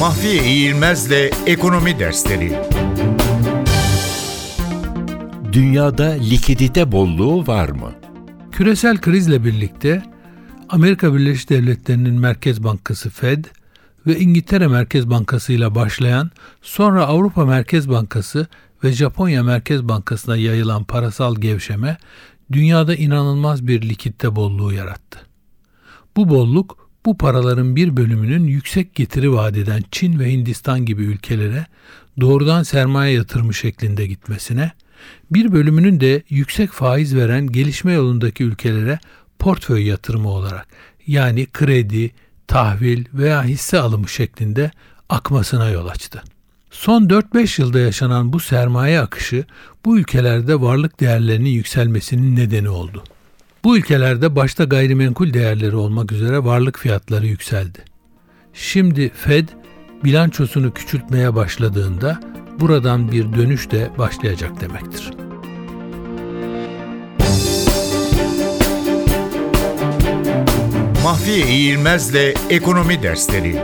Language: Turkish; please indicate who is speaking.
Speaker 1: Mahfiye İğilmez'le Ekonomi Dersleri
Speaker 2: Dünyada likidite bolluğu var mı?
Speaker 3: Küresel krizle birlikte Amerika Birleşik Devletleri'nin Merkez Bankası Fed ve İngiltere Merkez Bankası ile başlayan sonra Avrupa Merkez Bankası ve Japonya Merkez Bankası'na yayılan parasal gevşeme dünyada inanılmaz bir likitte bolluğu yarattı. Bu bolluk bu paraların bir bölümünün yüksek getiri vaat eden Çin ve Hindistan gibi ülkelere doğrudan sermaye yatırımı şeklinde gitmesine, bir bölümünün de yüksek faiz veren gelişme yolundaki ülkelere portföy yatırımı olarak yani kredi, tahvil veya hisse alımı şeklinde akmasına yol açtı. Son 4-5 yılda yaşanan bu sermaye akışı bu ülkelerde varlık değerlerinin yükselmesinin nedeni oldu. Bu ülkelerde başta gayrimenkul değerleri olmak üzere varlık fiyatları yükseldi. Şimdi Fed bilançosunu küçültmeye başladığında buradan bir dönüş de başlayacak demektir.
Speaker 1: Mahfiye İğilmez'le Ekonomi Dersleri